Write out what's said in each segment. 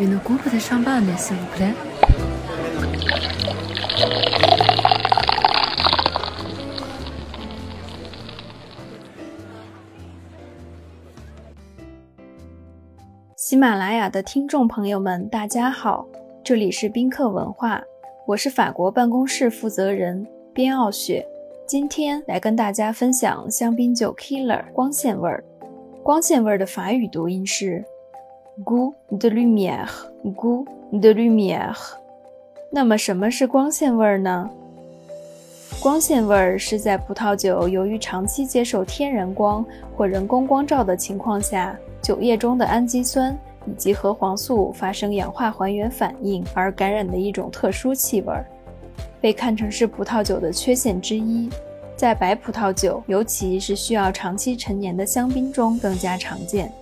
Une coupe de champagne, s'il vous plaît. 喜马拉雅的听众朋友们，大家好，这里是宾客文化，我是法国办公室负责人边傲雪，今天来跟大家分享香槟酒 Killer 光线味儿。光线味儿的法语读音是 goût de lumière，goût de lumière。那么什么是光线味儿呢？光线味儿是在葡萄酒由于长期接受天然光或人工光照的情况下。酒液中的氨基酸以及核黄素发生氧化还原反应而感染的一种特殊气味，被看成是葡萄酒的缺陷之一，在白葡萄酒，尤其是需要长期陈年的香槟中更加常见。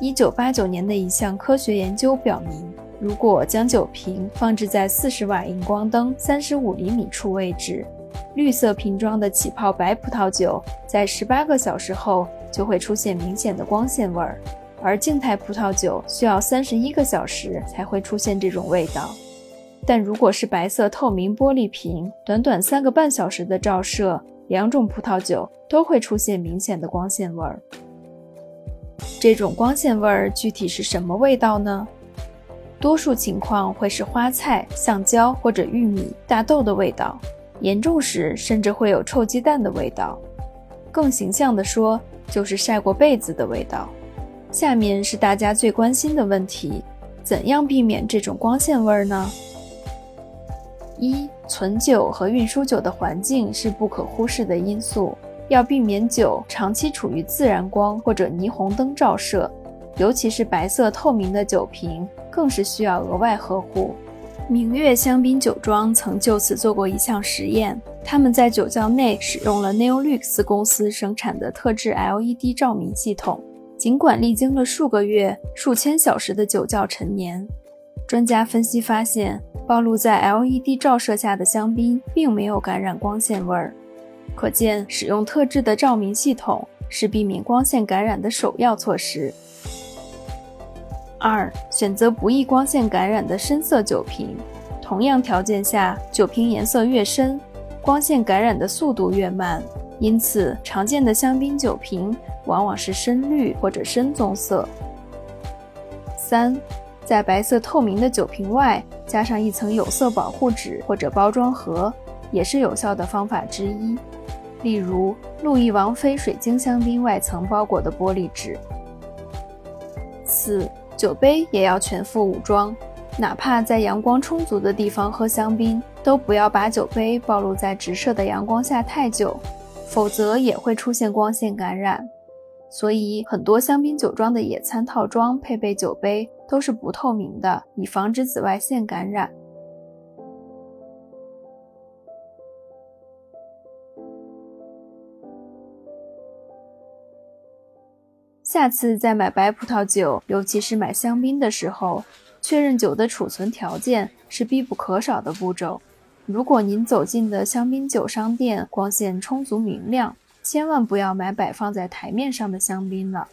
一九八九年的一项科学研究表明，如果将酒瓶放置在四十瓦荧光灯三十五厘米处位置，绿色瓶装的起泡白葡萄酒在十八个小时后就会出现明显的光线味儿。而静态葡萄酒需要三十一个小时才会出现这种味道，但如果是白色透明玻璃瓶，短短三个半小时的照射，两种葡萄酒都会出现明显的光线味儿。这种光线味儿具体是什么味道呢？多数情况会是花菜、橡胶或者玉米、大豆的味道，严重时甚至会有臭鸡蛋的味道。更形象的说，就是晒过被子的味道。下面是大家最关心的问题：怎样避免这种光线味儿呢？一、存酒和运输酒的环境是不可忽视的因素，要避免酒长期处于自然光或者霓虹灯照射，尤其是白色透明的酒瓶，更是需要额外呵护。明月香槟酒庄曾就此做过一项实验，他们在酒窖内使用了 Neolux 公司生产的特制 LED 照明系统。尽管历经了数个月、数千小时的酒窖陈年，专家分析发现，暴露在 LED 照射下的香槟并没有感染光线味儿。可见，使用特制的照明系统是避免光线感染的首要措施。二、选择不易光线感染的深色酒瓶。同样条件下，酒瓶颜色越深，光线感染的速度越慢。因此，常见的香槟酒瓶。往往是深绿或者深棕色。三，在白色透明的酒瓶外加上一层有色保护纸或者包装盒，也是有效的方法之一。例如，路易王妃水晶香槟外层包裹的玻璃纸。四，酒杯也要全副武装，哪怕在阳光充足的地方喝香槟，都不要把酒杯暴露在直射的阳光下太久，否则也会出现光线感染。所以，很多香槟酒庄的野餐套装配备酒杯都是不透明的，以防止紫外线感染。下次再买白葡萄酒，尤其是买香槟的时候，确认酒的储存条件是必不可少的步骤。如果您走进的香槟酒商店光线充足明亮，千万不要买摆放在台面上的香槟了。